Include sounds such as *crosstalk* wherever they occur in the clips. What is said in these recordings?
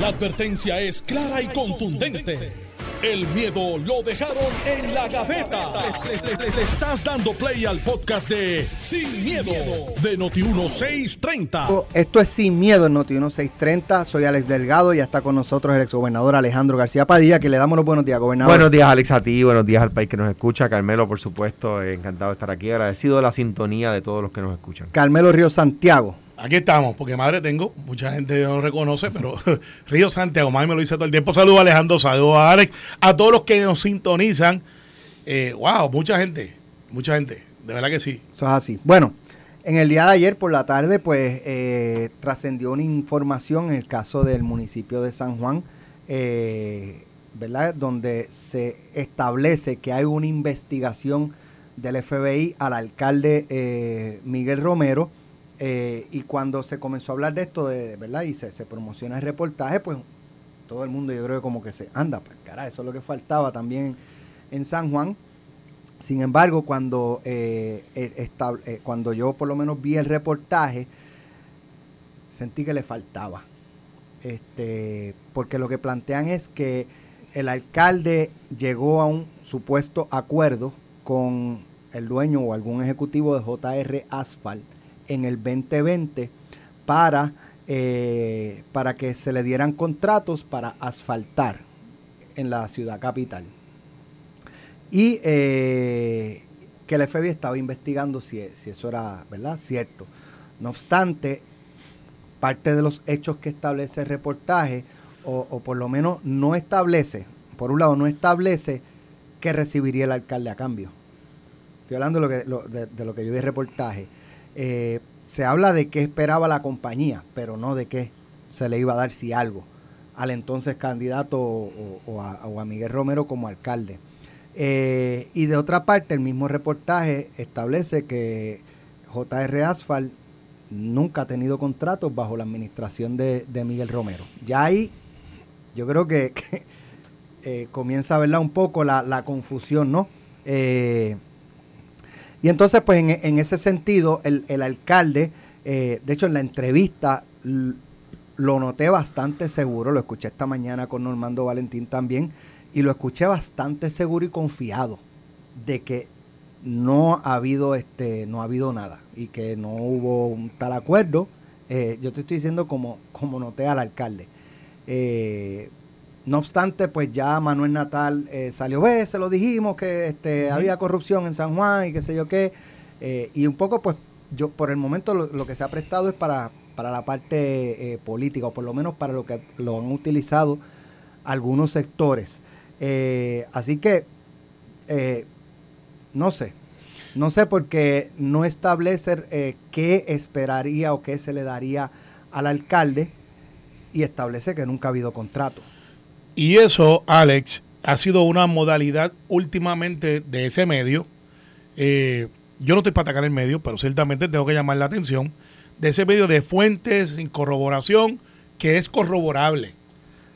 La advertencia es clara y contundente. El miedo lo dejaron en la gaveta. Le, le- le estás dando play al podcast de Sin, miedo, de Noti1630. Esto es Sin Miedo en Noti 1630. Soy Alex Delgado y ya está con nosotros el exgobernador Alejandro García Padilla, que le damos los buenos días, gobernador. Buenos días, Alex, a ti. Buenos días al país que nos escucha. Carmelo, por supuesto, encantado de estar aquí. Agradecido de la sintonía de todos los que nos escuchan. Carmelo Río Santiago. Aquí estamos, porque madre tengo, mucha gente no reconoce, pero *laughs* Río Santiago, mami me lo dice todo el tiempo. Saludos a Alejandro, saludos a Alex, a todos los que nos sintonizan. Eh, wow, mucha gente, mucha gente, de verdad que sí. Eso es así. Bueno, en el día de ayer por la tarde, pues eh, trascendió una información en el caso del municipio de San Juan, eh, ¿verdad? Donde se establece que hay una investigación del FBI al alcalde eh, Miguel Romero. Eh, y cuando se comenzó a hablar de esto, de, ¿verdad? Y se, promociona el reportaje, pues todo el mundo yo creo que como que se anda, pues cara, eso es lo que faltaba también en San Juan. Sin embargo, cuando, eh, estab- eh, cuando yo por lo menos vi el reportaje, sentí que le faltaba. Este, porque lo que plantean es que el alcalde llegó a un supuesto acuerdo con el dueño o algún ejecutivo de JR Asphalt en el 2020 para, eh, para que se le dieran contratos para asfaltar en la ciudad capital y eh, que el FBI estaba investigando si, si eso era verdad cierto. No obstante, parte de los hechos que establece el reportaje, o, por lo menos no establece, por un lado, no establece qué recibiría el alcalde a cambio. Estoy hablando de lo que, lo- de, lo que yo vi el reportaje. Eh, se habla de qué esperaba la compañía, pero no de qué se le iba a dar si algo al entonces candidato o, a, a Miguel Romero como alcalde. Eh, y de otra parte, el mismo reportaje establece que JR Asphalt nunca ha tenido contratos bajo la administración de, Miguel Romero. Ya ahí yo creo que, *laughs* eh, comienza ¿verdad? un poco la, confusión, ¿no? Y entonces, pues en, ese sentido, el, alcalde, eh, de hecho en la entrevista lo noté bastante seguro, lo escuché esta mañana con Normando Valentín también, y lo escuché bastante seguro y confiado de que no ha habido este no ha habido nada y que no hubo un tal acuerdo. Eh, yo te estoy diciendo como como noté al alcalde. Eh, no obstante pues ya Manuel Natal eh, salió ve se lo dijimos que este había corrupción en San Juan y qué sé yo qué Eh, y un poco pues yo por el momento lo, lo que se ha prestado es para para la parte eh, política o por lo menos para lo que lo han utilizado algunos sectores Eh, así que no sé. No sé porque no establece eh, qué esperaría o qué se le daría al alcalde y establece que nunca ha habido contrato. Y eso, Alex, ha sido una modalidad últimamente de ese medio. Eh, yo no estoy para atacar el medio, pero ciertamente tengo que llamar la atención de ese medio de fuentes sin corroboración que es corroborable.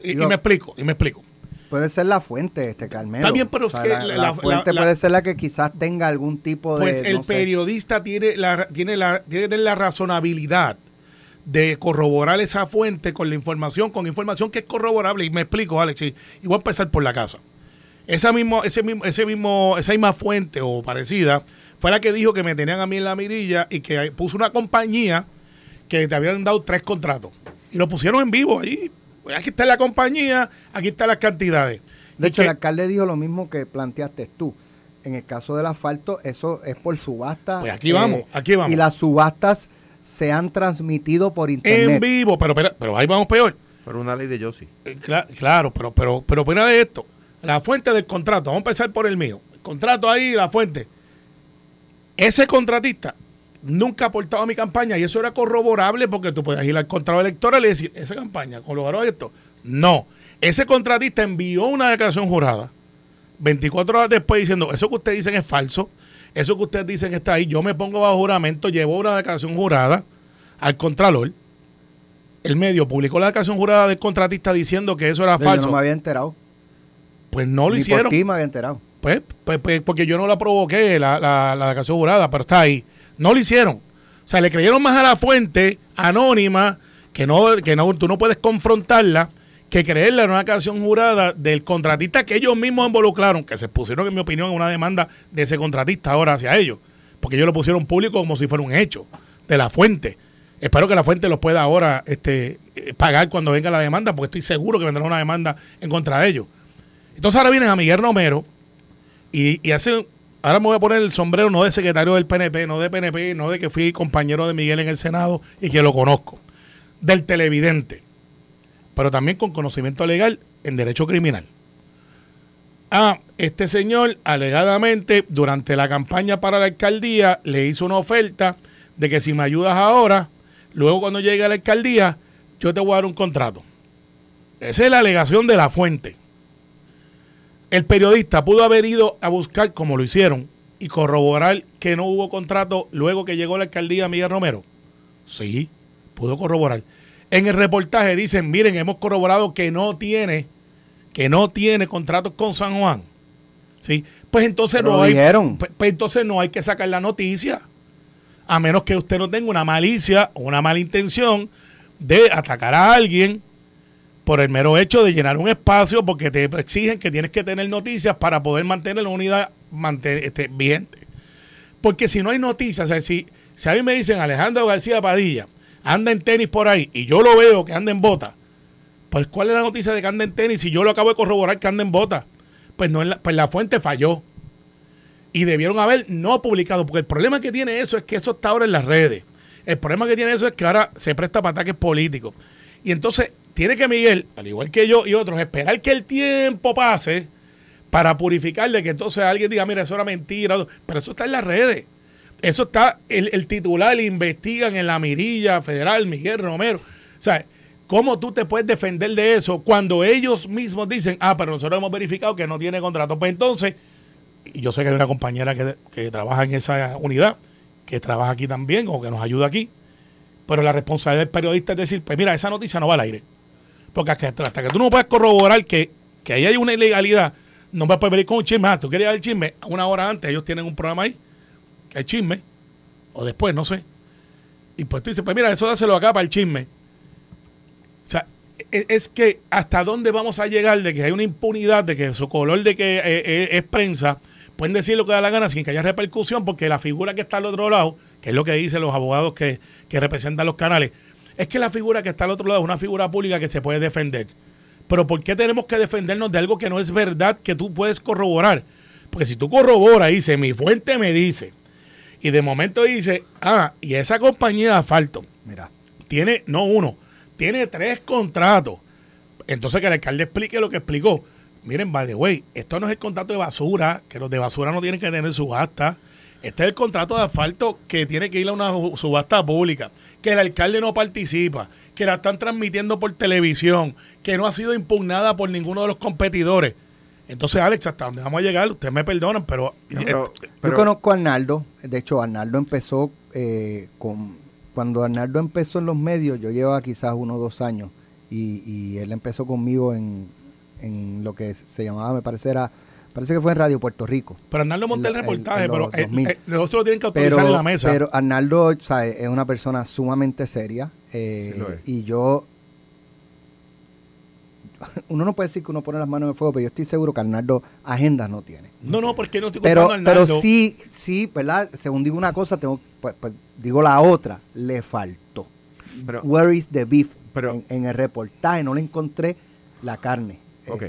Y, me explico, y me explico. Puede ser la fuente, este Carmelo. Bien, pero es que la, la- la la- fuente la- puede ser la que quizás tenga algún tipo de. Pues el no sé. periodista tiene la, tiene, la, tiene la razonabilidad de corroborar esa fuente con la información, con información que es corroborable. Y me explico, Alex, y, voy a empezar por la casa. Esa, mismo, ese mismo, ese mismo, esa misma fuente o parecida fue la que dijo que me tenían a mí en la mirilla y que puso una compañía que te habían dado tres contratos. Y lo pusieron en vivo ahí. Pues aquí está la compañía, aquí están las cantidades. De Y hecho, que- el alcalde dijo lo mismo que planteaste tú. En el caso del asfalto, eso es por subasta. eh, Pues aquí vamos, aquí vamos. Y las subastas se han transmitido por internet. en vivo, pero, pero, pero ahí vamos peor. Por una ley de Yossi. Eh, cla- claro, pero, pero, pero opina de esto. La fuente del contrato, vamos a empezar por el mío. El contrato ahí, la fuente. Ese contratista nunca ha aportado a mi campaña y eso era corroborable porque tú puedes ir al contrato electoral y decir, esa campaña colaboró esto. No. Ese contratista envió una declaración jurada 24 horas después diciendo, eso que ustedes dicen es falso, eso que ustedes dicen está ahí, yo me pongo bajo juramento, llevo una declaración jurada al contralor. El medio publicó la declaración jurada del contratista diciendo que eso era Yo falso. no me había enterado. Pues no lo Ni hicieron. por ti me había enterado. Pues, pues, pues, porque yo no la provoqué, la, la, la declaración jurada, pero está ahí. No lo hicieron. O sea, le creyeron más a la fuente anónima, que no, que no, tú no puedes confrontarla, que creerle en una canción jurada del contratista que ellos mismos involucraron, que se pusieron, en mi opinión, en una demanda de ese contratista ahora hacia ellos, porque ellos lo pusieron público como si fuera un hecho de la fuente. Espero que la fuente los pueda ahora este, eh, pagar cuando venga la demanda, porque estoy seguro que vendrá una demanda en contra de ellos. Entonces ahora vienen a Miguel Romero y, y hace, ahora me voy a poner el sombrero no de secretario del PNP, no de PNP, no de que fui compañero de Miguel en el Senado y que lo conozco, del televidente, pero también con conocimiento legal en derecho criminal. Ah, este señor alegadamente durante la campaña para la alcaldía le hizo una oferta de que si me ayudas ahora, luego cuando llegue a la alcaldía, yo te voy a dar un contrato. Esa es la alegación de la fuente. El periodista pudo haber ido a buscar, como lo hicieron, y corroborar que no hubo contrato luego que llegó la alcaldía Miguel Romero. Sí, pudo corroborar. En el reportaje dicen, miren, hemos corroborado que no tiene, que no tiene contratos con San Juan. ¿Sí? Pues entonces Pero no hay, pues, pues entonces no hay que sacar la noticia. A menos que usted no tenga una malicia o una mala intención de atacar a alguien por el mero hecho de llenar un espacio porque te exigen que tienes que tener noticias para poder mantener la unidad mantener, este, vigente. Porque si no hay noticias, o sea, si, si a mí me dicen Alejandro García Padilla anda en tenis por ahí y yo lo veo que anda en bota, pues ¿cuál es la noticia de que anda en tenis si yo lo acabo de corroborar que anda en bota? Pues, no pues la fuente falló. Y debieron haber no publicado, porque el problema que tiene eso es que eso está ahora en las redes. El problema que tiene eso es que ahora se presta para ataques políticos. Y entonces tiene que Miguel, al igual que yo y otros, esperar que el tiempo pase para purificarle que entonces alguien diga, mira, eso era mentira. Pero eso está en las redes. Eso está, el, el titular investigan en la mirilla federal, Miguel Romero. O sea, ¿cómo tú te puedes defender de eso cuando ellos mismos dicen, ah, pero nosotros hemos verificado que no tiene contrato? Pues entonces, yo sé que hay una compañera que, que trabaja en esa unidad, que trabaja aquí también o que nos ayuda aquí, pero la responsabilidad del periodista es decir, pues mira, esa noticia no va al aire. Porque hasta, hasta que tú no puedas corroborar que, que ahí hay una ilegalidad, no a poder venir con un chisme. Ah, tú querías el chisme, una hora antes ellos tienen un programa ahí, que hay chisme, o después, no sé. Y pues tú dices, pues mira, eso dáselo acá para el chisme. O sea, e- es que hasta dónde vamos a llegar de que hay una impunidad, de que su color de que eh, eh, es prensa, pueden decir lo que da la gana sin que haya repercusión, porque la figura que está al otro lado, que es lo que dicen los abogados que, que representan los canales, es que la figura que está al otro lado es una figura pública que se puede defender. Pero ¿por qué tenemos que defendernos de algo que no es verdad que tú puedes corroborar? Porque si tú corroboras y mi fuente me dice, y de momento dice, ah, y esa compañía de asfalto Mira, tiene, no uno, tiene tres contratos. Entonces que el alcalde explique lo que explicó. Miren, by the way, esto no es el contrato de basura, que los de basura no tienen que tener subasta. Este es el contrato de asfalto que tiene que ir a una subasta pública, que el alcalde no participa, que la están transmitiendo por televisión, que no ha sido impugnada por ninguno de los competidores. Entonces, Alex, hasta dónde vamos a llegar, ustedes me perdonan, pero, Pero- yo pero- conozco a Arnaldo. De hecho, Arnaldo empezó eh, con. Cuando Arnaldo empezó en los medios, yo llevaba quizás uno o dos años. Y, y él empezó conmigo en, en lo que se llamaba, me parece, era, parece que fue en Radio Puerto Rico. pero Arnaldo monta el reportaje, pero los eh, 2000. eh, los otros lo tienen que autorizar Pero, en la mesa. pero Arnaldo ¿sabe? es una persona sumamente seria. eh, Sí y yo. *laughs* Uno no puede decir que uno pone las manos en el fuego, pero yo estoy seguro que Arnaldo agenda no tiene. no, no, porque no estoy Pero, pero sí, sí, ¿verdad? Según digo una cosa, tengo, pues, pues, digo la otra. Le faltó. Pero- Where is the beef? Pero- en, en el reportaje no le encontré la carne. Eh, Ok.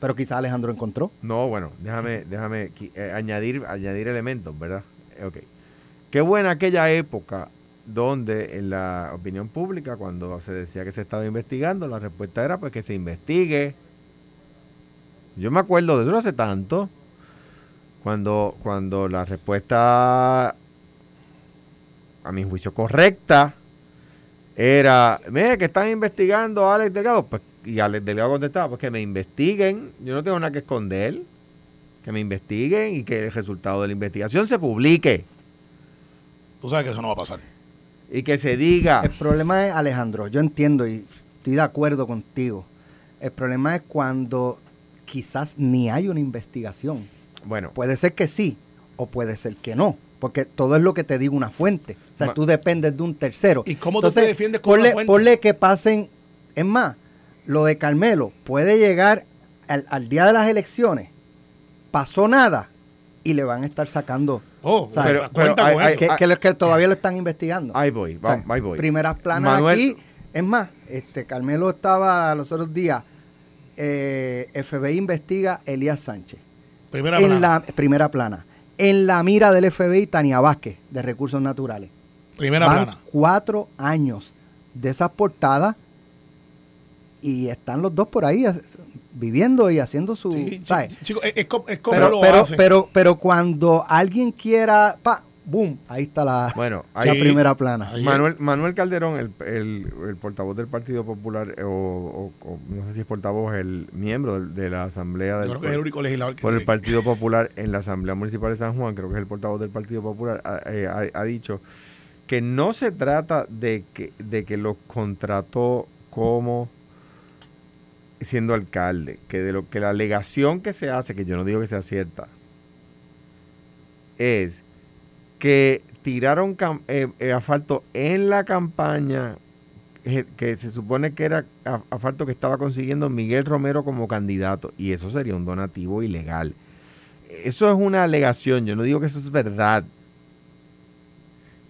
pero quizás Alejandro encontró. No, bueno, déjame, déjame eh, añadir, añadir elementos, ¿verdad? Eh, Ok. Qué buena aquella época donde en la opinión pública, cuando se decía que se estaba investigando, la respuesta era pues que se investigue. Yo me acuerdo de eso hace tanto, cuando, cuando la respuesta, a mi juicio correcta, era, mire, que están investigando a Alex Delgado. Pues, y Alex Delgado contestaba, pues que me investiguen, yo no tengo nada que esconder, que me investiguen y que el resultado de la investigación se publique Tú sabes que eso no va a pasar. Y que se diga. El problema es, Alejandro, yo entiendo y estoy de acuerdo contigo. El problema es cuando quizás ni hay una investigación. Bueno, Puede ser que sí o puede ser que no. Porque todo es lo que te diga una fuente. O sea, Ma- tú dependes de un tercero. ¿Y cómo tú te defiendes con ponle, una fuente? ponle que pasen, es más, Lo de Carmelo puede llegar al, al día de las elecciones, pasó nada y le van a estar sacando. Oh, ¿sabes? pero, cuenta hay- hay- eso. que, que los que todavía lo están investigando. Ahí voy, O sea, ahí voy. Primeras planas Manuel- aquí. Es más, este Carmelo estaba los otros días. eh, FBI investiga Elías Sánchez. Primera en plana. la primera plana. En la mira del FBI, Tania Vázquez, de Recursos Naturales. Primera Van plana. cuatro años de esas portadas y están los dos por ahí viviendo y haciendo su... Sí, chico, es, es como, es como pero, lo pero, hacen. pero, pero cuando alguien quiera... Pa, boom, ahí está la, Bueno, la ahí- primera plana. Manuel, Manuel Calderón, el, el- el portavoz del Partido Popular, o, o- o no sé si es portavoz, el miembro de, la Asamblea del creo que es el único legislador que por el. Partido *laughs* Popular en la Asamblea Municipal de San Juan, creo que es el portavoz del Partido Popular, ha, eh, ha- ha dicho que no se trata de que, de que los contrató como siendo alcalde, que de lo que la alegación que se hace, que yo no digo que sea cierta, es que tiraron eh, eh, asfalto en la campaña eh, que se supone que era asfalto que estaba consiguiendo Miguel Romero como candidato y eso sería un donativo ilegal. Eso es una alegación, yo no digo que eso es verdad.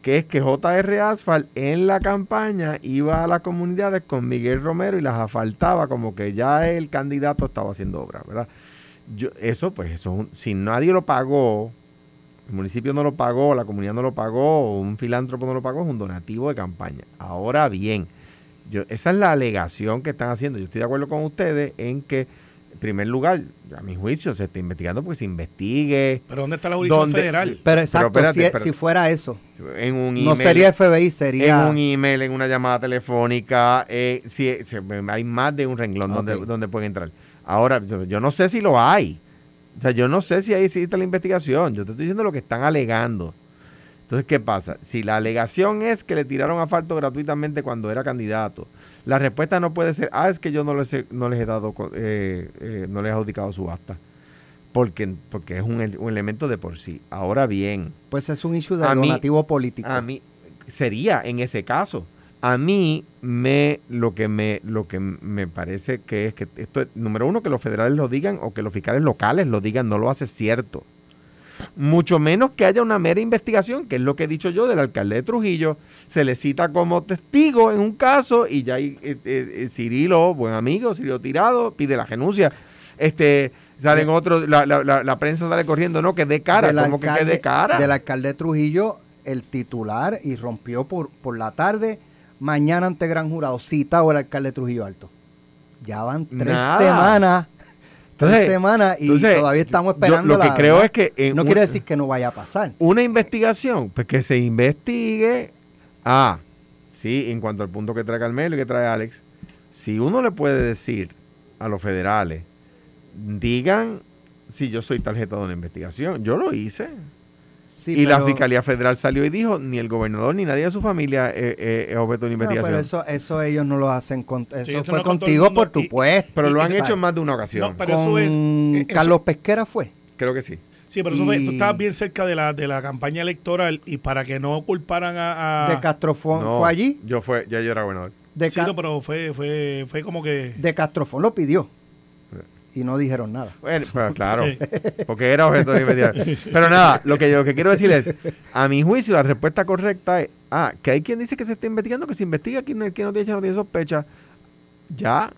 Que es que JR Asphalt en la campaña iba a las comunidades con Miguel Romero y las asfaltaba como que ya el candidato estaba haciendo obras, ¿verdad? Yo, eso, pues, eso si nadie lo pagó, el municipio no lo pagó, la comunidad no lo pagó, un filántropo no lo pagó, es un donativo de campaña. Ahora bien, yo, esa es la alegación que están haciendo. Yo estoy de acuerdo con ustedes en que, primer lugar, a mi juicio, se está investigando porque se investigue Pero ¿dónde está la jurisdicción ¿Dónde? federal? Pero exacto, espérate, si, espérate. si fuera eso, en un email. no sería FBI, sería... En un email, en una llamada telefónica, eh, si, si hay más de un renglón donde, donde pueden entrar. Ahora, yo, yo no sé si lo hay. O sea, yo no sé si ahí existe la investigación. Yo te estoy diciendo lo que están alegando. Entonces, ¿qué pasa? Si la alegación es que le tiraron asfalto gratuitamente cuando era candidato, la respuesta no puede ser, ah, es que yo no les he, no les he dado, eh, eh, no les he adjudicado subasta. Porque, porque es un, un elemento de por sí. Ahora bien, Pues es un issue de mí- donativo político. a mí sería en ese caso. A mí me lo que me lo que me parece que es que esto es- número uno que los federales lo digan o que los fiscales locales lo digan no lo hace cierto. Mucho menos que haya una mera investigación, que es lo que he dicho yo del alcalde de Trujillo. Se le cita como testigo en un caso y ya hay, eh, eh, eh, Cirilo, buen amigo, Cirilo Tirado, pide la renuncia. Este, salen otros, la, la, la, la prensa sale corriendo, no, que dé cara, como que, dé cara. Del alcalde Trujillo, el titular, y rompió por, por la tarde, mañana ante gran jurado, citado el alcalde Trujillo Alto. Ya van tres Nada. semanas, tres Entonces- semanas, y entonces, todavía estamos yo esperando. lo que la- creo es que en no un- quiere decir que no vaya a pasar. Una investigación, pues que se investigue. Ah, sí, en cuanto al punto que trae Carmelo y que trae Alex, si uno le puede decir a los federales, digan si yo soy tarjeta de una investigación, yo lo hice. Sí, y la Fiscalía Federal salió y dijo, ni el gobernador ni nadie de su familia eh, eh, es objeto de una No, investigación. pero eso, eso ellos no lo hacen con, eso eso fue no contigo por tu y- puesto. Pero lo han hecho en más de una ocasión. No, pero eso es- eh, eso- Carlos Pesquera fue. Creo que sí. Sí, pero eso fue- tú estabas bien cerca de la, de la campaña electoral y para que no culparan a... a- De Castrofón No, fue allí. Yo fue, ya yo era gobernador. De, Sí, pero fue, fue, fue como que... de Castrofón lo pidió. Y no dijeron nada. Bueno, pues claro, porque era objeto de investigación. Pero nada, lo que yo lo que quiero decir es, a mi juicio, la respuesta correcta es, ah, que hay quien dice que se está investigando, que se investiga, quien, no- quien no tiene, no tiene sospecha. Ya.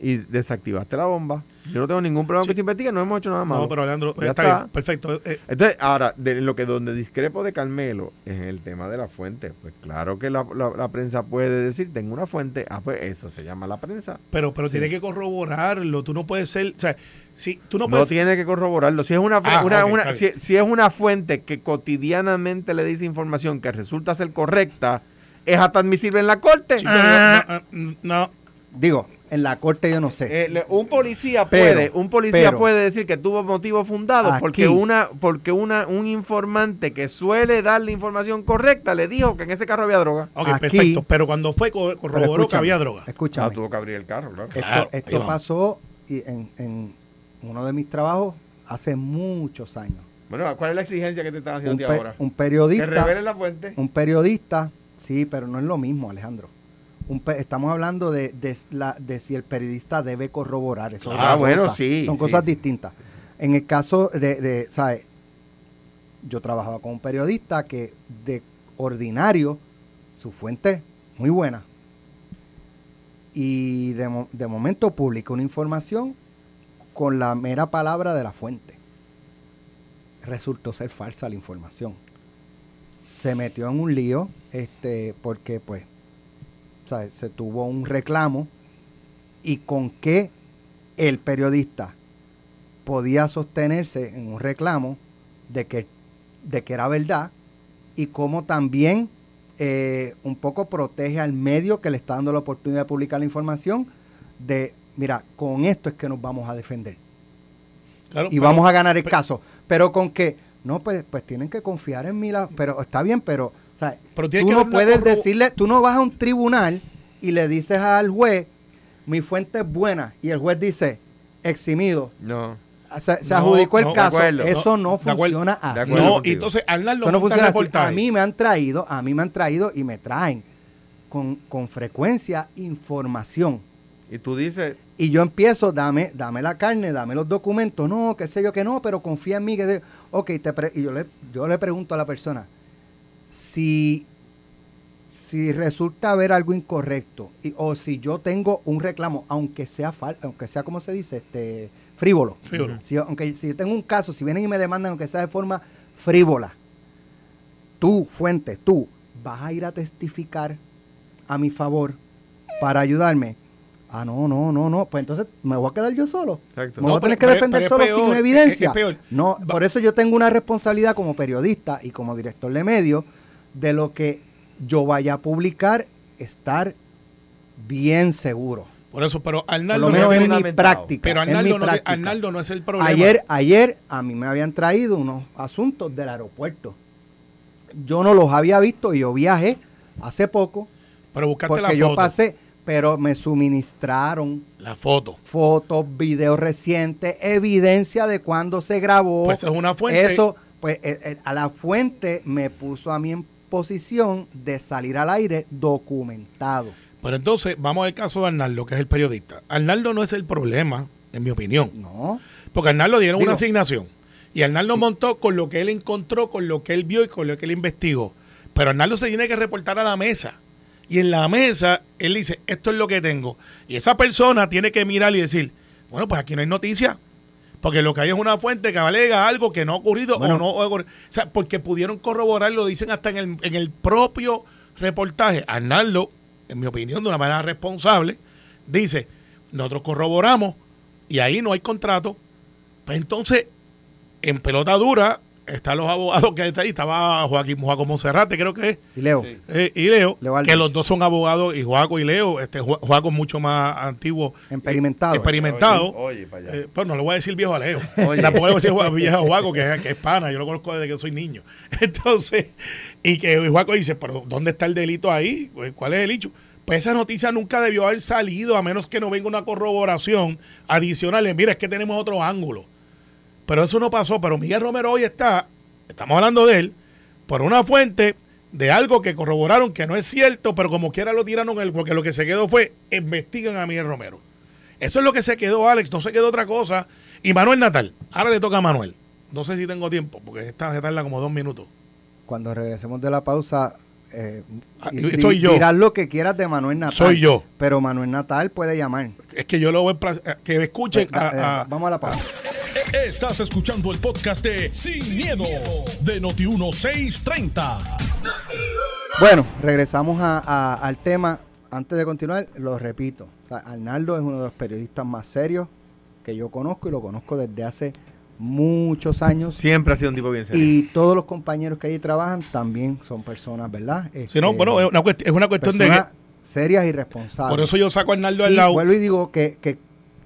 Y desactivaste la bomba. Yo no tengo ningún problema Sí. que se investigue, no hemos hecho nada malo. No, pero Alejandro, Ya está, está. bien, perfecto. Eh, Entonces, ahora, de lo que donde discrepo de Carmelo es en el tema de la fuente. Pues claro que la, la- la prensa puede decir, tengo una fuente, ah, pues eso se llama la prensa. pero pero tiene que corroborarlo. Tú no puedes ser... O sea, si tú no No, puedes... tiene que corroborarlo. Si es una, Ah, una- una- si, es una fuente que cotidianamente le dice información que resulta ser correcta, es hasta admisible en la corte. Chico, no, no, no, Digo, en la corte yo no sé. Eh, le- un policía Pero, puede, un policía pero, puede decir que tuvo motivos fundados aquí- porque una, porque una, un informante que suele dar la información correcta le dijo que en ese carro había droga. Ok, Aquí- perfecto. Pero cuando fue, corroboró que había droga. Escúchame. Ah, tuvo que abrir el carro, claro. Esto, Claro, pasó y en, en uno de mis trabajos hace muchos años. Bueno, ¿cuál es la exigencia que te están haciendo Un, ahora? un Que periodista, revele la fuente. un periodista, sí, pero no es lo mismo, Alejandro. Un estamos hablando de, de la- de si el periodista debe corroborar. Eso es Ah, bueno, cosa. sí, Son sí. cosas distintas. En el caso de, de, ¿sabes? Yo trabajaba con un periodista que de ordinario, su fuente muy buena. Y de, de momento publica una información con la mera palabra de la fuente. Resultó ser falsa la información. Se metió en un lío este, porque pues ¿sabes? se tuvo un reclamo y con qué el periodista podía sostenerse en un reclamo de que, de que era verdad y cómo también eh, un poco protege al medio que le está dando la oportunidad de publicar la información de, mira, con esto es que nos vamos a defender Claro, y pero- vamos a ganar el pero- caso. Pero con que, no, pues, pues tienen que confiar en mí, la- pero está bien, pero, o sea, Pero tiene tú que no puedes decirle, tú no vas a un tribunal y le dices al juez, mi fuente es buena, y el juez dice, eximido, No. se, se No, adjudicó el no, caso. acuerdo. Eso no, No, de acuerdo. funciona De así. No, contigo. y entonces Arnaldo Eso no funciona así. A mí me han traído, a mí me han traído y me traen con, con frecuencia información. Y tú dices, Y yo empiezo, dame, dame la carne, dame los documentos, no, qué sé yo que no, pero confía en mí. Que de- ok, te pre- y yo le, yo le pregunto a la persona, si, si resulta haber algo incorrecto, y- o si yo tengo un reclamo, aunque sea fal, aunque sea como se dice, este frívolo. Frívolo. Si, aunque si yo tengo un caso, si vienen y me demandan, aunque sea de forma frívola, tú, fuente, tú, vas a ir a testificar a mi favor para ayudarme. Ah, no, no, no, no. Pues entonces me voy a quedar yo solo. Exacto. Me No, voy a tener pero- que defender pero solo sin evidencia. es- es peor. No, Va- por eso yo tengo una responsabilidad como periodista y como director de medios de lo que yo vaya a publicar, estar bien seguro. Por eso, pero Arnaldo no en es- mi práctica. pero en mi Arnaldo no, práctica. Arnaldo no es el problema. Ayer, ayer a mí me habían traído unos asuntos del aeropuerto. Yo no los había visto y yo viajé hace poco pero buscaste la porque foto. yo pasé, pero me suministraron La foto. fotos, videos recientes, evidencia de cuándo se grabó. Pues es una fuente. Eso, pues eh, eh, a la fuente me puso a mí en posición de salir al aire documentado. Pero entonces, vamos al caso de Arnaldo, que es el periodista. Arnaldo no es el problema, en mi opinión. No, Porque a Arnaldo dieron Digo- una asignación. Y Arnaldo Sí. montó con lo que él encontró, con lo que él vio y con lo que él investigó. Pero Arnaldo se tiene que reportar a la mesa. Y en la mesa, él dice, esto es lo que tengo. Y esa persona tiene que mirar y decir, bueno, pues aquí no hay noticia. Porque lo que hay es una fuente que alega algo que no ha ocurrido Bueno. o no ha ocurrido. O sea, porque pudieron corroborar, lo dicen hasta en el, en el propio reportaje. Arnaldo, en mi opinión, de una manera responsable, dice, nosotros corroboramos y ahí no hay contrato. Pues entonces, en pelota dura, están los abogados que está ahí. Estaba Joaquín Joaquín Monserrate, creo que es, y Leo, Sí. eh, y Leo, Leo que los dos son abogados, y Joaco y Leo. Este, Joaco es mucho más antiguo. Experimentado. eh, experimentado. Oye, oye, para allá. Eh, pues no le voy a decir viejo a Leo. *laughs* Oye. Tampoco le voy a decir viejo a Juaco, que, que es pana. Yo lo conozco desde que soy niño. *laughs* Entonces, y que Juaco dice, pero ¿dónde está el delito ahí? Pues, ¿Cuál es el hecho? Pues esa noticia nunca debió haber salido a menos que no venga una corroboración adicional. Mira, es que tenemos otro ángulo. Pero eso no pasó. Pero Miguel Romero hoy está, estamos hablando de él, por una fuente de algo que corroboraron que no es cierto, pero como quiera lo tiraron él, porque lo que se quedó fue investigan a Miguel Romero. Eso es lo que se quedó, Alex, no se quedó otra cosa. Y Manuel Natal, ahora le toca a Manuel. No sé si tengo tiempo, porque esta se tarda como dos minutos. cuando regresemos de la pausa, eh, Ah, yo. dirás lo que quieras de Manuel Natal. Soy yo. Pero Manuel Natal puede llamar. Es que yo lo voy a eh, que escuchen. Pues, a- a- vamos a la pausa. Estás escuchando el podcast de Sin, miedo, de Noti1630. Bueno, regresamos a- a- al tema. Antes de continuar, lo repito. O sea, Arnaldo es uno de los periodistas más serios que yo conozco y lo conozco desde hace muchos años. Siempre ha sido un tipo bien serio. Y todos los compañeros que allí trabajan también son personas, ¿verdad? si no, Este, bueno, es una, cuest- es una cuestión de serias y responsables. Por eso yo saco a Arnaldo al lado. vuelvo y digo que, que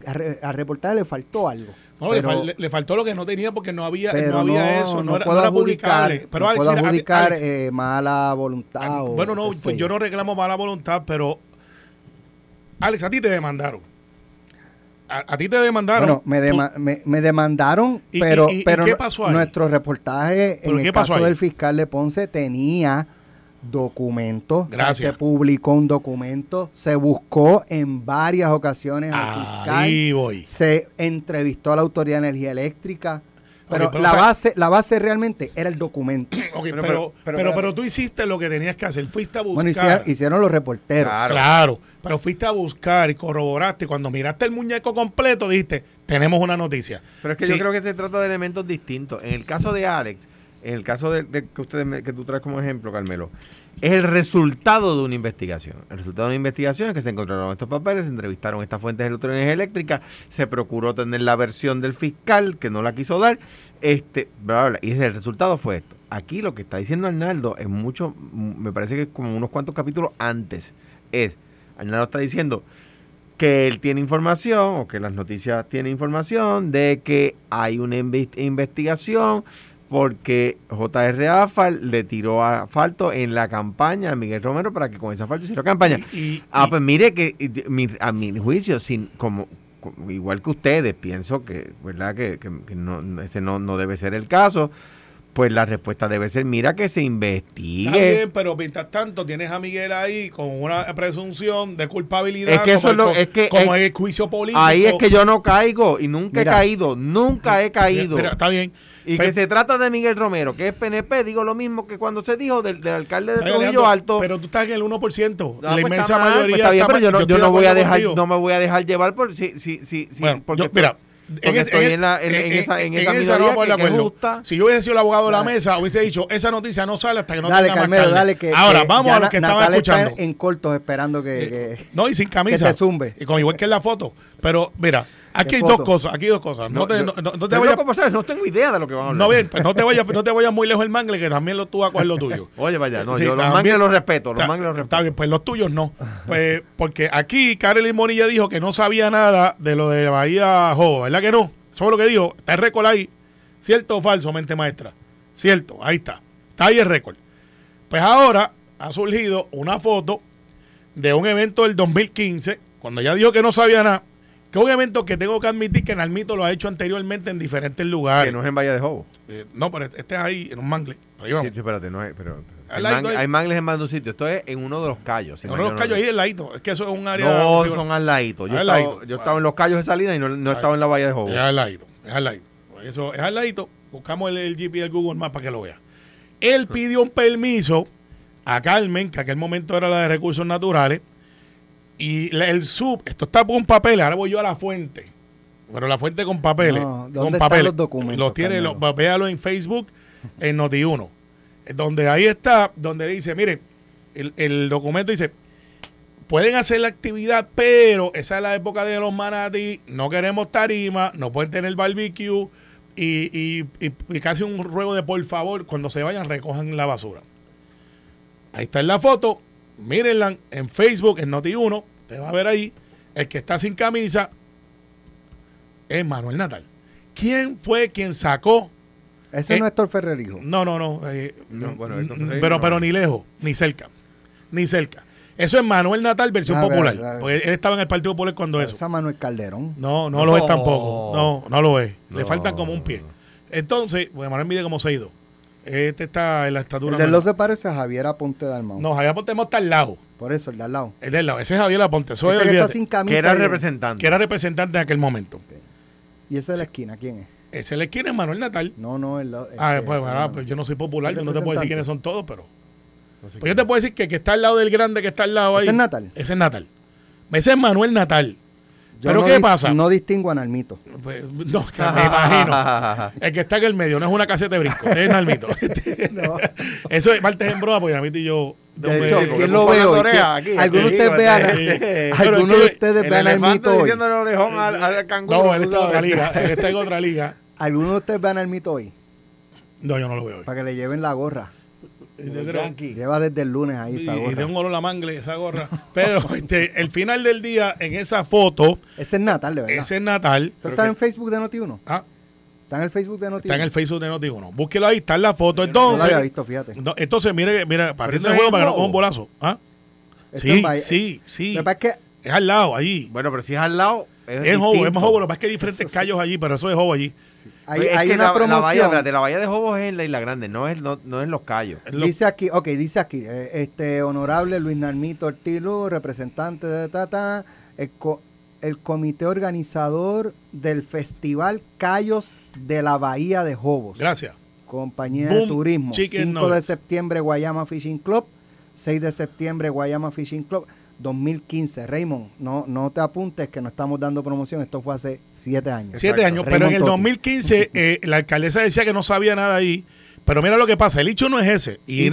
a, re- a reportaje le faltó algo. No, le, fal- le- le faltó lo que no tenía porque no había, no había eso, no, era, no puedo era publicable. Pero no Alex, puedo adjudicar Alex, eh, mala voluntad. O bueno, no, sé pues yo no reclamo mala voluntad, pero Alex, a ti te demandaron. A, a ti te demandaron. Bueno, me, Tú- dema- me, me demandaron, ¿Y- pero, y- y pero qué no- pasó ahí? nuestro reportaje ¿Pero en el caso ahí? del fiscal de Ponce tenía documentos. O sea, Gracias. Se publicó un documento, se buscó en varias ocasiones al fiscal, Ahí voy. se entrevistó a la Autoridad de Energía Eléctrica, pero, pero, la, o sea- base, la base realmente era el documento. *clears throat* Pero- pero, pero- pero, pero- pero, tú hiciste lo que tenías que hacer. Fuiste a buscar. Bueno, hicieron, hicieron los reporteros. Claro. Claro, pero fuiste a buscar y corroboraste. Cuando miraste el muñeco completo, dijiste, tenemos una noticia. Pero es que Sí. yo creo que se trata de elementos distintos. En el caso de Alex, en el caso de, que ustedes que tú traes como ejemplo, Carmelo, es el resultado de una investigación. El resultado de una investigación es que se encontraron estos papeles, se entrevistaron estas fuentes de electrónicas eléctricas, se procuró tener la versión del fiscal que no la quiso dar, este, bla, bla, bla, y el resultado fue esto. Aquí lo que está diciendo Arnaldo es mucho, mm, me parece que es como unos cuantos capítulos antes. Es, Arnaldo está diciendo, que él tiene información o que las noticias tienen información de que hay una inve- investigación porque J.R. Afal le tiró asfalto en la campaña a Miguel Romero para que con ese asfalto hiciera campaña. Y- y- ah, pues mire que a mi juicio, sin, como, como- igual que ustedes, pienso que, ¿verdad? Que, que- que no, ese no, no debe ser el caso. Pues la respuesta debe ser, mira que se Está investigue. bien, pero mientras tanto tienes a Miguel ahí con una presunción de culpabilidad. Es que eso como el, es que- como es- el juicio político. Ahí es que yo no caigo y nunca Mira. he caído, nunca he caído. Mira, está bien. Y Pero- que se trata de Miguel Romero, que es PNP, digo lo mismo que cuando se dijo del, del alcalde de está Trujillo Alto. Pero tú estás en el 1%. Ah, la pues inmensa está mal, mayoría. pues está bien, está pero yo no, yo no voy a dejar, contigo. no me voy a dejar llevar por si, si, si, si Bueno, porque, yo- mira, porque estoy en la- en- en esa- en esa no minoría vamos a que- que justa. Si yo hubiese sido el abogado de la Dale. mesa, hubiese dicho, esa noticia no sale hasta que no dale, tenga más Carmelo, carne. dale que Ahora, que vamos a lo Na- que estaban escuchando. en cortos esperando que, que- No, y sin camisa. que te zumbe. Y con igual que en la foto. Pero, mira, aquí ¿Qué hay dos cosas, aquí hay dos cosas. No, te, yo- no, no- no te vayas... tengo idea de lo que van a hablar. No, bien, pues no te vayas, no te vayas muy lejos el mangle, que también lo tú vas a coger lo *laughs* tuyo. Oye, vaya, no, Sí, yo los mangles los respeto, los Está- mangles los Está respeto. bien, pues los tuyos no. *laughs* Pues porque aquí Karelin Monilla dijo que no sabía nada de lo de Bahía Jobo, ¿verdad que no? Eso fue lo que dijo. Está el récord ahí. ¿Cierto o falso, mente maestra? Cierto, ahí está. Está ahí el récord. Pues ahora ha surgido una foto de un evento del 2015, cuando ella dijo que no sabía nada, que es un evento que tengo que admitir que Nalmito lo ha hecho anteriormente en diferentes Que lugares. no es en Valle de Jobo. Eh, no, pero este es ahí, en un mangle. Pero Sí, espérate, no es, pero hay, man- hay mangles en más de un sitio. Esto es en uno de los callos. En uno de los callos ahí al ladito. Es que eso es un área. No, son al ladito. Yo, Al estaba, ladito. yo estaba en los callos de Salinas y no, no estaba en la Valle de Jobo. Es al ladito, es al ladito. Eso es al ladito. Buscamos el, el GP del Google Maps para que lo vea. Él pidió un permiso a Carmen, que en aquel momento era la de recursos naturales, y el sub, esto está con papeles, ahora voy yo a la fuente, pero la fuente con papeles. No, ¿dónde con están papeles. los documentos, Los tiene, los, véalo en Facebook, en Noti1, donde ahí está, donde dice, miren, el, el documento dice, pueden hacer la actividad, pero esa es la época de los manatí, no queremos tarima, no pueden tener barbecue y, y, y- y casi un ruego de por favor, cuando se vayan recojan la basura. Ahí está en la foto, mírenla en Facebook, en Noti1, te va a ver ahí, el que está sin camisa es Manuel Natal. ¿Quién fue quien sacó? ese Eh, no es Héctor Ferrer, hijo. No, no, no. eh, No, bueno, pero, no. pero ni lejos, ni cerca. Ni cerca. Eso es Manuel Natal, versión A ver, popular. a ver. Porque él estaba en el Partido Popular cuando eso. Esa Manuel Calderón. No, no lo es No. tampoco. No, no lo es. Le No. faltan como un pie. Entonces, pues Manuel mide como 6'2". Este está en la estatura. El de los se parece a Javier Aponte Dalmau. No, Javier Aponte está al lado. Por eso, el de al lado. El del lado. Ese es Javier Aponte. Eso es, Este que está sin camisa. Que era el representante. que era representante en aquel momento. Y ese de la esquina, ¿quién es? Ese le quiere Manuel Natal. No, no, el. Ah, este, pues, ah, pues yo no soy popular, ¿El yo no te puedo decir quiénes son todos, pero. No sé Pues yo te puedo decir que el que está al lado del grande que está al lado ahí. ¿Ese es Natal? Ese es Natal. Ese es Manuel Natal. Yo ¿Pero no qué pasa? No distingo a Nalmito. Pues, no, que *laughs* me imagino. El que está en el medio no es una caseta de brisco, es Nalmito. *laughs* No. *laughs* Eso es parte en broma, porque Nalmito y yo. de De hecho, ¿quién lo puso ve la hoy? oreja ¿Quién- aquí, ¿Alguno de aquí, ustedes ve a- ¿Alguno de ustedes El ve a elefante Nalmito hoy? diciéndole orejón al, al canguro. No, él está en otra liga. Él está en otra liga. ¿Alguno de ustedes ve a Nalmito hoy? No, yo no lo veo hoy. Para que le lleven la gorra. Yo El creo-. Lleva desde el lunes ahí y, esa y gorra. de un olor a mangle esa gorra. Pero *laughs* este, el final del día, en esa foto, Ese es Natal, de verdad. ese es Natal. ¿Esto está en Facebook de Noti1? Ah, ¿Está en el Facebook de Noti1? está en el Facebook de Noti1. Búsquelo ahí, está en la foto. No lo había Entonces, visto, fíjate. no, entonces mire, mira, partiendo eso del juego para que no coja un bolazo. ¿Ah? Esto Sí, sí, sí. Lo que pasa es que Es al lado, allí. Bueno, pero si es al lado, es, Es Jobo, es más Jobo. Lo que pasa es que hay diferentes callos allí, pero eso es Jobo allí. Hay, es hay que una la, la promoción. bahía, espérate, la bahía de Jobos es en la Isla Grande, no es, no, no es en Los. Es lo- Dice aquí, ok, dice aquí, eh, este honorable Luis Narmito Ortilu, representante de Tata, el, co- el comité organizador del Festival Cayos de la Bahía de Jobos. Gracias. Compañía de Turismo. Chicken 5 de septiembre Guayama Fishing Club, 6 de septiembre Guayama Fishing Club, 2015. Raymond, no, no te apuntes que no estamos dando promoción, esto fue hace 7 años. Siete Exacto. años, pero en el Raymond Totti. 2015 *laughs* eh, la alcaldesa decía que no sabía nada ahí. Pero mira lo que pasa, el hecho no es ese. Y,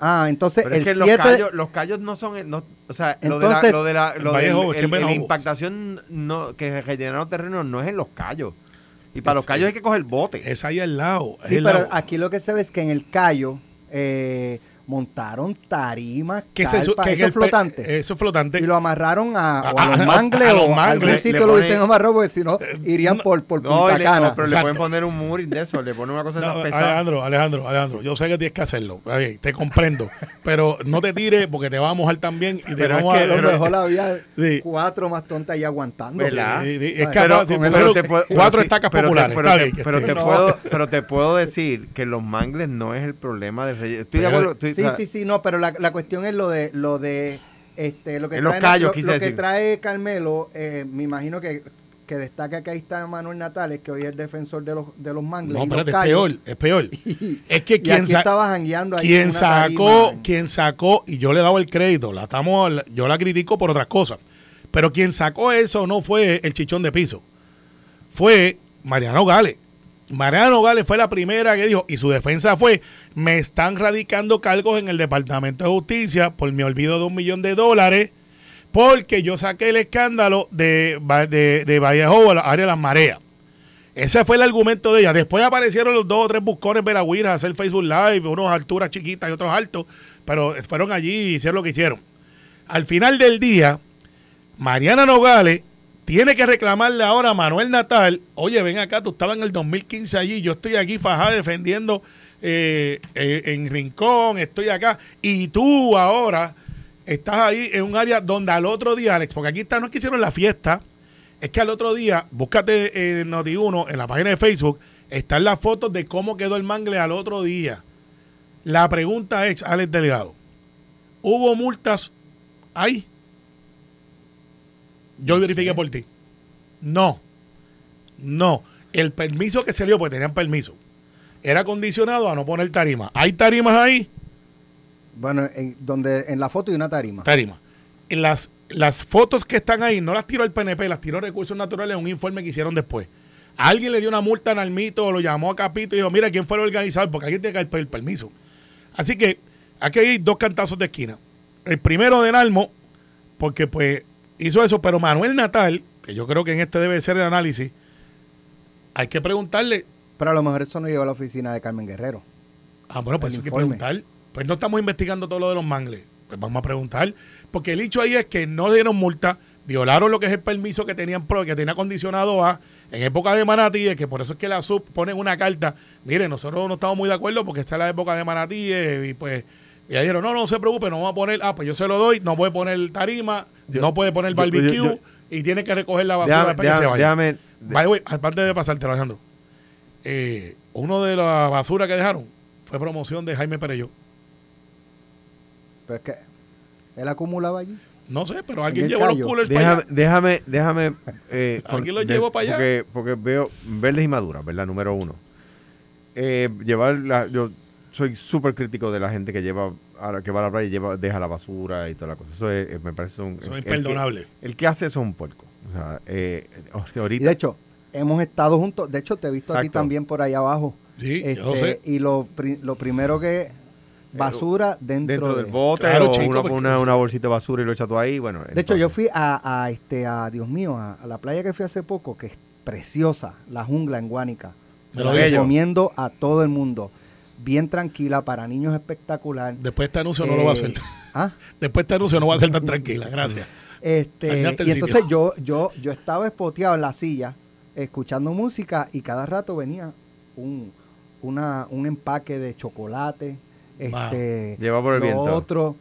ah, entonces Pero es el que 7 los callos, los callos no son, el- no, o sea, lo de la, Entonces- lo de la, lo del- Jobo, es que el- impactación no, que rellenaron terreno no es en los callos. Y para Es- los callos es- hay que coger bote. es ahí al lado. Sí, pero lado. aquí lo que se ve es que en el Cayo eh, montaron tarimas, que que eso es flotante. Eso es flotante. y lo amarraron a, o a A- los mangles a los o a algún mangles. sitio Le lo dicen amarrado porque si no irían no, por, por No, Punta y le- Cana. no, pero le pueden poner un mooring de eso, le ponen una cosa de No, esas pesadas. Alejandro, Alejandro, Alejandro, yo sé que tienes que hacerlo. Te comprendo. *laughs* pero no te tires porque te va a mojar también y te Pero vamos es a que- a lo pero- mejor había Sí. cuatro más tontas ahí aguantando. ¿Verdad? Sí, sí, es que pero te puedo, pero te puedo decir que los mangles no es el problema relleno. Estoy de acuerdo. Sí, sí, sí, no, pero la, la cuestión es lo de lo de este lo que En los trae, callos, lo, quise lo que decir. trae Carmelo, eh, me imagino que, que destaca que ahí está Manuel Natales, que hoy es el defensor de los de los mangles. No, espérate, es peor, es peor. *laughs* Es que quien, sa- estaba jangueando ahí quien sacó, tarima. quien sacó, y yo le he dado el crédito, la estamos, yo la critico por otras cosas, pero quien sacó eso no fue el chichón de piso, fue Mariano Gale. Mariano Gale fue la primera que dijo, y su defensa fue, me están radicando cargos en el Departamento de Justicia por mi olvido de un millón de dólares, porque yo saqué el escándalo de, de, de Vallejo, la área de las mareas. Ese fue el argumento de ella. Después aparecieron los dos o tres buscones veragüiras a hacer Facebook Live, unos alturas chiquitas y otros altos, pero fueron allí y hicieron lo que hicieron. Al final del día, Mariana Nogales tiene que reclamarle ahora a Manuel Natal, oye, ven acá, tú estabas en el 2015 allí, yo estoy aquí fajada defendiendo eh, eh, en Rincón, estoy acá, y tú ahora estás ahí en un área donde al otro día, Alex, porque aquí está, no es que hicieron la fiesta, es que al otro día, búscate en Noti1, en la página de Facebook, están las fotos de cómo quedó el mangle al otro día. La pregunta es, Alex Delgado, ¿hubo multas ahí? Yo verifiqué por ti. No. No. El permiso que se dio, porque tenían permiso, era condicionado a no poner tarima. ¿Hay tarimas ahí? Bueno, en, donde en la foto hay una tarima. Tarima. En las, las fotos que están ahí, no las tiró el PNP, las tiró Recursos Naturales en un informe que hicieron después. Alguien le dio una multa a Nalmito, lo llamó a Capito y dijo, mira, ¿quién fue el organizador? Porque alguien tiene que pedir permiso. Así que aquí hay dos cantazos de esquina. El primero de Nalmo, porque pues hizo eso, pero Manuel Natal, que yo creo que en este debe ser el análisis, hay que preguntarle, Pero a lo mejor eso no llegó a la oficina de Carmen Guerrero. Ah, bueno, pues hay que preguntar. Pues no estamos investigando todo lo de los mangles. Pues vamos a preguntar. Porque el hecho ahí es que no le dieron multa, violaron lo que es el permiso que tenían pro- que tenía condicionado a en época de Manatí, que por eso es que la sub pone una carta. Mire, nosotros no estamos muy de acuerdo porque está la época de Manatí y pues y ahí dijeron, no, no se preocupe, no vamos a poner, ah, pues yo se lo doy, no puede poner tarima, no puede poner barbecue yo- yo- y tiene que recoger la basura Déjame, después que se déjame, vaya. déjame- By the way, aparte de pasarte, Alejandro, eh, uno de la basura que dejaron fue promoción de Jaime Perello. Pero es que él acumulaba allí. No sé, pero alguien llevó los coolers para Déjame, allá. déjame, déjame. eh, *laughs* ¿Alguien lo de- llevó para allá? Porque, porque veo verdes y maduras, ¿verdad? Número uno. Eh, llevar la, yo soy súper crítico de la gente que lleva a la, que va a la playa y lleva, deja la basura y toda la cosa. Eso es- eh, me parece un, Eso es el que- imperdonable. El que, hace eso es un puerco. O sea, eh, o sea, Y ahorita. de hecho, hemos estado juntos. De hecho, te he visto a ti Exacto. también por ahí abajo. Sí, Este, yo sé. Y lo, lo primero que basura dentro, dentro de, del bote Claro, o chico, una, una, bolsita de basura y lo echa tú ahí. Bueno, De hecho, yo fui a, a, este, a Dios mío, a, a la playa que fui hace poco, que es preciosa, la jungla en Guánica. Se lo recomiendo a todo el mundo. Bien tranquila, para niños espectacular. Después este anuncio no lo va a Eh, hacer. ¿ah? *laughs* Después este anuncio no va a ser tan tranquila. Gracias. Este, y entonces sitio. yo, yo, yo estaba espoteado en la silla, escuchando música, y cada rato venía un, una, un empaque de chocolate, este, Lleva por el lo viento. otro.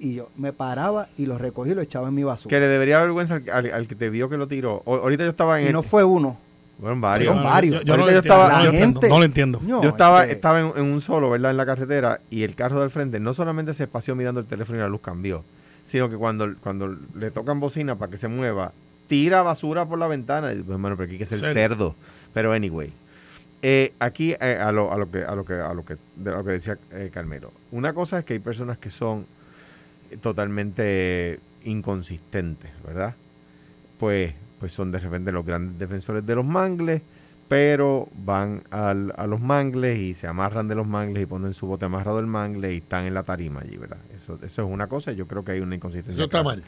Y yo me paraba y lo recogí y lo echaba en mi basura. Que le debería dar vergüenza al, al- al que te vio que lo tiró. O- ahorita yo estaba en Y el- no fue uno. Bueno, varios. Fueron varios. Yo, yo no, yo entiendo, estaba- no lo la entiendo, gente- no lo entiendo. No, yo es estaba, estaba en, en un solo, ¿verdad? En la carretera y el carro del frente no solamente se espació mirando el teléfono y la luz cambió, sino que cuando, cuando le tocan bocina para que se mueva, tira basura por la ventana. Y, bueno, pero aquí hay que ser Cerdo. cerdo. Pero anyway, eh, aquí eh, a, lo, a lo que a lo que a lo que de lo que decía eh, Carmelo. Una cosa es que hay personas que son totalmente inconsistentes, ¿verdad? Pues, pues son de repente los grandes defensores de los mangles, pero van al- a los mangles y se amarran de los mangles y ponen su bote amarrado del mangle y están en la tarima allí, ¿verdad? Eso, eso es una cosa, yo creo que hay una inconsistencia. Eso está mal.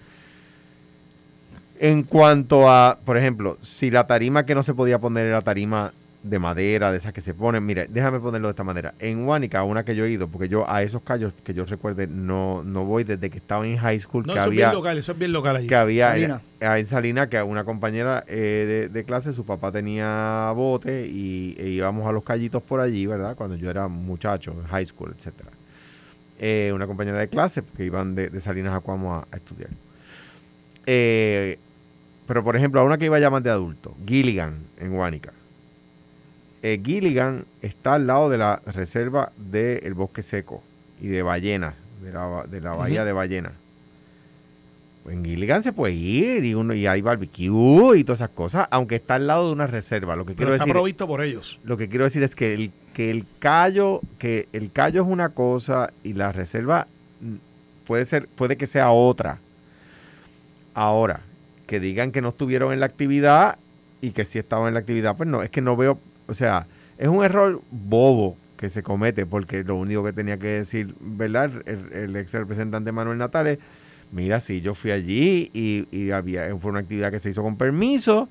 En cuanto a, por ejemplo, si la tarima que no se podía poner era tarima de madera, de esas que se ponen, mire, déjame ponerlo de esta manera. En Huánica, una que yo he ido, porque yo a esos callos que yo recuerde no, no voy desde que estaba en high school, No, que eso es había bien local, eso es bien local allí. que había Salina. en Salina que una compañera eh, de, de clase, su papá tenía bote y e íbamos a los callitos por allí, ¿verdad? Cuando yo era muchacho, en high school, etcétera. Eh, una compañera de clase que iban de, de Salinas a Cuamo a, a estudiar. Eh, pero por ejemplo, a una que iba ya más de adulto, Gilligan, en Huánica. Eh, Gilligan está al lado de la reserva del bosque seco y de ballenas, de la, de la bahía de ballenas. Pues en Gilligan se puede ir y, uno, y hay barbecue y todas esas cosas, aunque está al lado de una reserva. Lo que pero quiero está decir, provisto por ellos. lo que quiero decir es que el, que el callo, que el callo es una cosa y la reserva mm, puede ser, puede que sea otra. Ahora, que digan que no estuvieron en la actividad y que sí estaban en la actividad, pues no, es que no veo, o sea, es un error bobo que se comete, porque lo único que tenía que decir, ¿verdad? El, el ex representante Manuel Natales, mira, sí, yo fui allí y, y había, fue una actividad que se hizo con permiso,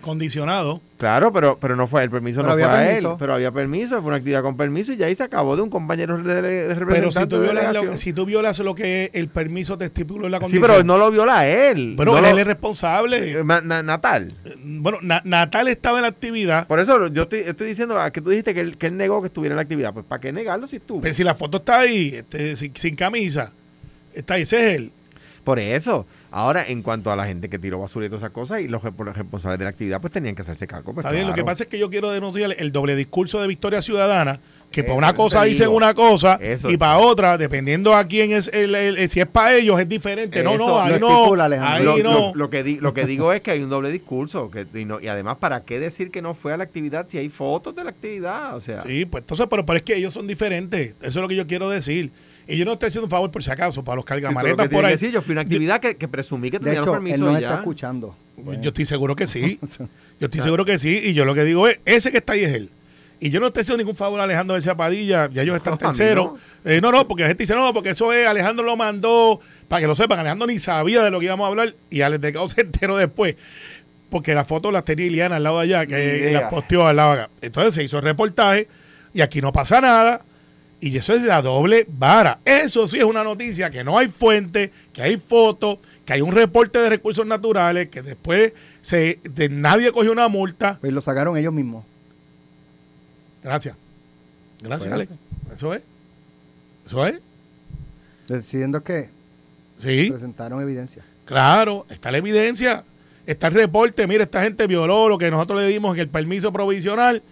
Condicionado. Claro, pero, pero no fue el permiso, Pero no había fue a él, permiso. pero había permiso, fue una actividad con permiso y ya ahí se acabó de un compañero de, de representante. Pero si tú, de violas lo, si tú violas lo que el permiso te estipuló en la Sí, condición. pero no lo viola él. Pero no él lo- es responsable. eh, na- Natal. Bueno, Na- Natal estaba en la actividad, Por eso yo estoy, estoy diciendo a que tú dijiste que él, que él negó que estuviera en la actividad. Pues ¿para qué negarlo si tú? pero si la foto está ahí, este, sin, sin camisa, está ahí, ese es él. Por eso. Ahora, en cuanto a la gente que tiró basura y todas esas cosas, y los, re- los responsables de la actividad, pues tenían que hacerse cargo. Pues, Está bien, lo que pasa es que yo quiero denunciar el doble discurso de Victoria Ciudadana, que para una cosa dicen una cosa Eso. y para otra, dependiendo a quién es, el, el- el- si es para ellos, es diferente. No, Eso no, ahí no, estipula, ahí lo, no. lo- lo que di- lo que digo es que hay un doble discurso. Que, y, no- y además, ¿para qué decir que no fue a la actividad si hay fotos de la actividad? O sea, Sí, pues entonces, pero, pero es que ellos son diferentes. Eso es lo que yo quiero decir. Y yo no estoy haciendo un favor por si acaso, para los Sí, cargamaletas que por ahí. decir, yo fui una actividad que, que presumí que tenía hecho, él nos y está ya. escuchando. Yo estoy seguro que sí. *laughs* Yo estoy seguro que sí. Y yo lo que digo es, ese que está ahí es él. Y yo no estoy haciendo ningún favor a Alejandro García Padilla. Ya ellos están *laughs* No, terceros. Eh, no, no, porque la gente dice, no, porque eso es, Alejandro lo mandó. Para que lo sepan, Alejandro ni sabía de lo que íbamos a hablar. Y Alex Delgado *laughs* se enteró después. Porque las fotos las tenía Iliana al lado de allá, que las posteó al lado de acá. Entonces se hizo el reportaje. Y aquí no pasa nada. Y eso es la doble vara. Eso sí es una noticia que no hay fuente, que hay fotos, que hay un reporte de recursos naturales, que después se, de, nadie cogió una multa. Pues lo sacaron ellos mismos. Gracias. Gracias, Pues, Alex. Eso es. Eso es. Decidiendo que Sí, presentaron evidencia. claro. Está la evidencia. Está el reporte. Mira, esta gente violó lo que nosotros le dimos en el permiso provisional.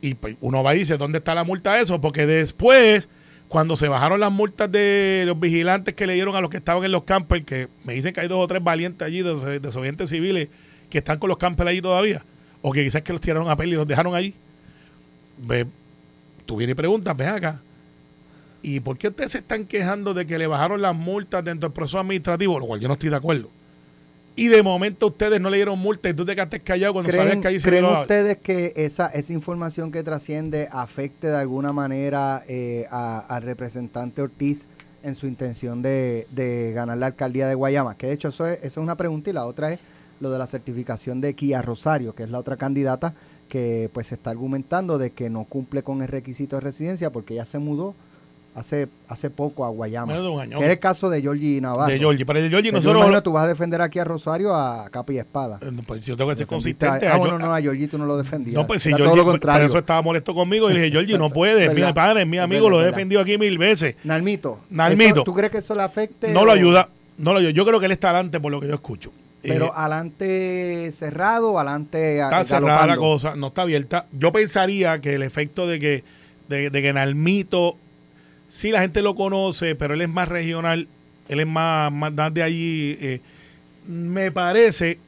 Y pues, uno va y dice, ¿dónde está la multa de eso? Porque después, cuando se bajaron las multas de los vigilantes que le dieron a los que estaban en los campers, que me dicen que hay dos o tres valientes allí, de- desobedientes civiles, que están con los campers allí todavía, o que quizás que los tiraron a peli y los dejaron allí. Ve, tú vienes y preguntas, ven acá. ¿Y por qué ustedes se están quejando de que le bajaron las multas dentro del proceso administrativo? Lo cual yo no estoy de acuerdo. Y de momento ustedes no le dieron multa y tú te quedaste callado cuando sabías ¿Creen, que allí se creen ustedes que esa, esa información que trasciende afecte de alguna manera eh, a- al representante Ortiz en su intención de, de ganar la alcaldía de Guayama? Que de hecho eso es, esa es una pregunta y la otra es lo de la certificación de Kia Rosario, que es la otra candidata que pues se está argumentando de que no cumple con el requisito de residencia porque ella se mudó hace hace poco a Guayama. Menos de un año. Que es el caso de Georgie Navarro. De Georgie. Pero el de Georgie yo nosotros. imagino tú vas a defender aquí a Rosario a capa y espada. Eh, Pues yo tengo que ser a- consistente. Ah, a bueno, Gio- no, a Georgie tú no lo defendías. No, pues si Era yo todo lo contrario. Por eso estaba molesto conmigo y le dije, Georgie, no puede, es mi padre, es mi amigo, verdad, lo he verdad. defendido aquí mil veces. Nalmito. Nalmito. ¿Tú crees que eso le afecte? No lo ayuda, no lo ayuda. Yo creo que él está adelante por lo que yo escucho. Pero Eh, adelante cerrado adelante está a- cerrada la galopando? cosa, no está abierta. Yo pensaría que el efecto de que, de, de que Nalmito, sí la gente lo conoce, pero él es más regional, él es más, más, de allí. eh, me parece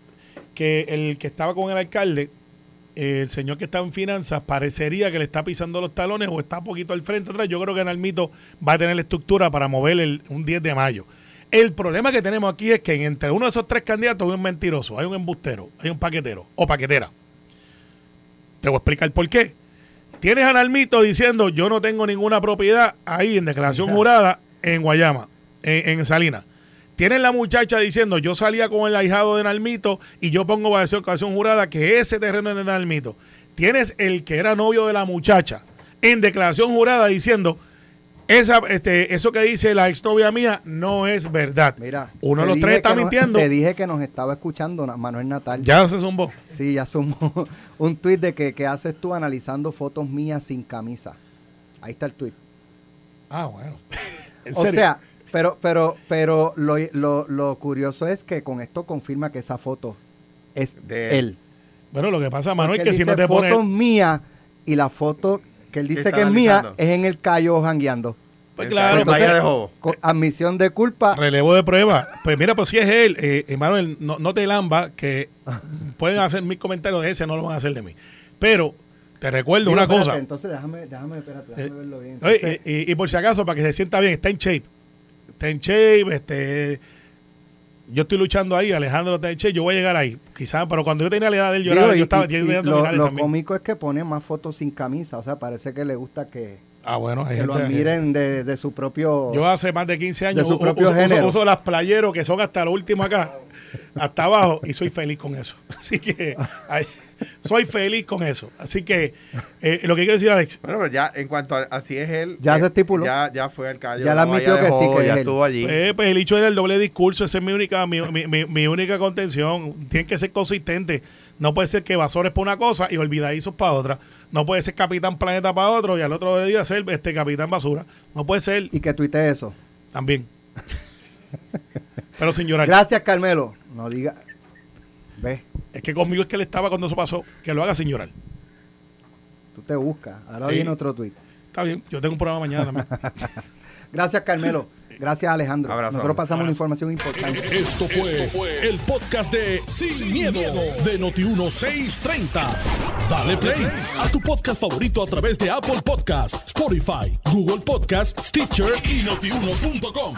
que el que estaba con el alcalde, el señor que estaba en finanzas, parecería que le está pisando los talones o está poquito al frente atrás. Yo creo que Nalmito va a tener la estructura para mover el, un 10 de mayo. El problema que tenemos aquí es que entre uno de esos tres candidatos hay un mentiroso, hay un embustero, hay un paquetero o paquetera. Te voy a explicar por qué. Tienes a Nalmito diciendo yo no tengo ninguna propiedad ahí en declaración jurada en Guayama, en, en Salinas. Tienes la muchacha diciendo yo salía con el ahijado de Nalmito y yo pongo bajo declaración jurada que ese terreno es de Nalmito. Tienes el que era novio de la muchacha en declaración jurada diciendo esa, este, eso que dice la exnovia mía no es verdad. Mira, Uno de los tres está nos- mintiendo. te dije que nos estaba escuchando Manuel Natal. Ya se zumbó. Sí, ya sumó *laughs* un tuit de que, que haces tú analizando fotos mías sin camisa. Ahí está el tuit. Ah, bueno. *laughs* ¿En O serio? sea, pero, pero, pero lo, lo, lo curioso es que con esto confirma que esa foto es De él. bueno, lo que pasa, Manuel, Porque es que él si no te pones... fotos mías y la foto que él dice que es mía es en el callo jangueando. Pues En claro, entonces- de. Con admisión de culpa. Relevo de prueba. Pues mira, pues si es él, eh, Emanuel, no, no te lamba, que pueden hacer mis comentarios de ese, no lo van a hacer de mí. Pero te recuerdo Digo, una espérate, cosa. Entonces déjame, déjame, espérate, déjame Eh, verlo bien. Y, y por si acaso, para que se sienta bien, está en shape. Está en shape, este. Yo estoy luchando ahí, Alejandro shape, yo voy a llegar ahí. Quizás, pero cuando yo tenía la edad de él, yo, digo, y- yo estaba y- y lo, cómico es que pone más fotos sin camisa. O sea, parece que le gusta que, Ah, bueno, hay lo admiren de, de su propio. Yo hace más de 15 años su u- propio uso, uso- género. uso las playeros que son hasta lo último acá, hasta abajo, y soy feliz con eso. *laughs* Así que ay, soy feliz con eso. Así que eh, lo que quiero decir, Alex, Bueno, pero ya en cuanto a así es él. Ya eh, se estipuló. Ya, ya fue al callo. Ya la admitió que sí, que es ya él. estuvo allí. pues, pues, el hecho del doble discurso, esa es mi única, mi, mi- mi- mi única contención. Tiene que ser consistente. No puede ser que Vasores para una cosa y olvidadizos para otra. No puede ser Capitán Planeta para otro y al otro día ser este Capitán Basura. No puede ser Y que tuite eso. también. *laughs* Pero sin llorar. Gracias, Carmelo. No diga. Ve, Es que conmigo es que él estaba cuando eso pasó. Que lo haga sin llorar. tú te buscas. Ahora Sí. viene otro tuit. Está bien, yo tengo un programa mañana también. *laughs* Gracias, Carmelo. Gracias, Alejandro. Abrazo, Nosotros abrazo. pasamos una información importante. Esto fue, el podcast de Sin, miedo, de Noti1630. Dale play a tu podcast favorito a través de Apple Podcasts, Spotify, Google Podcasts, Stitcher y notiuno.com.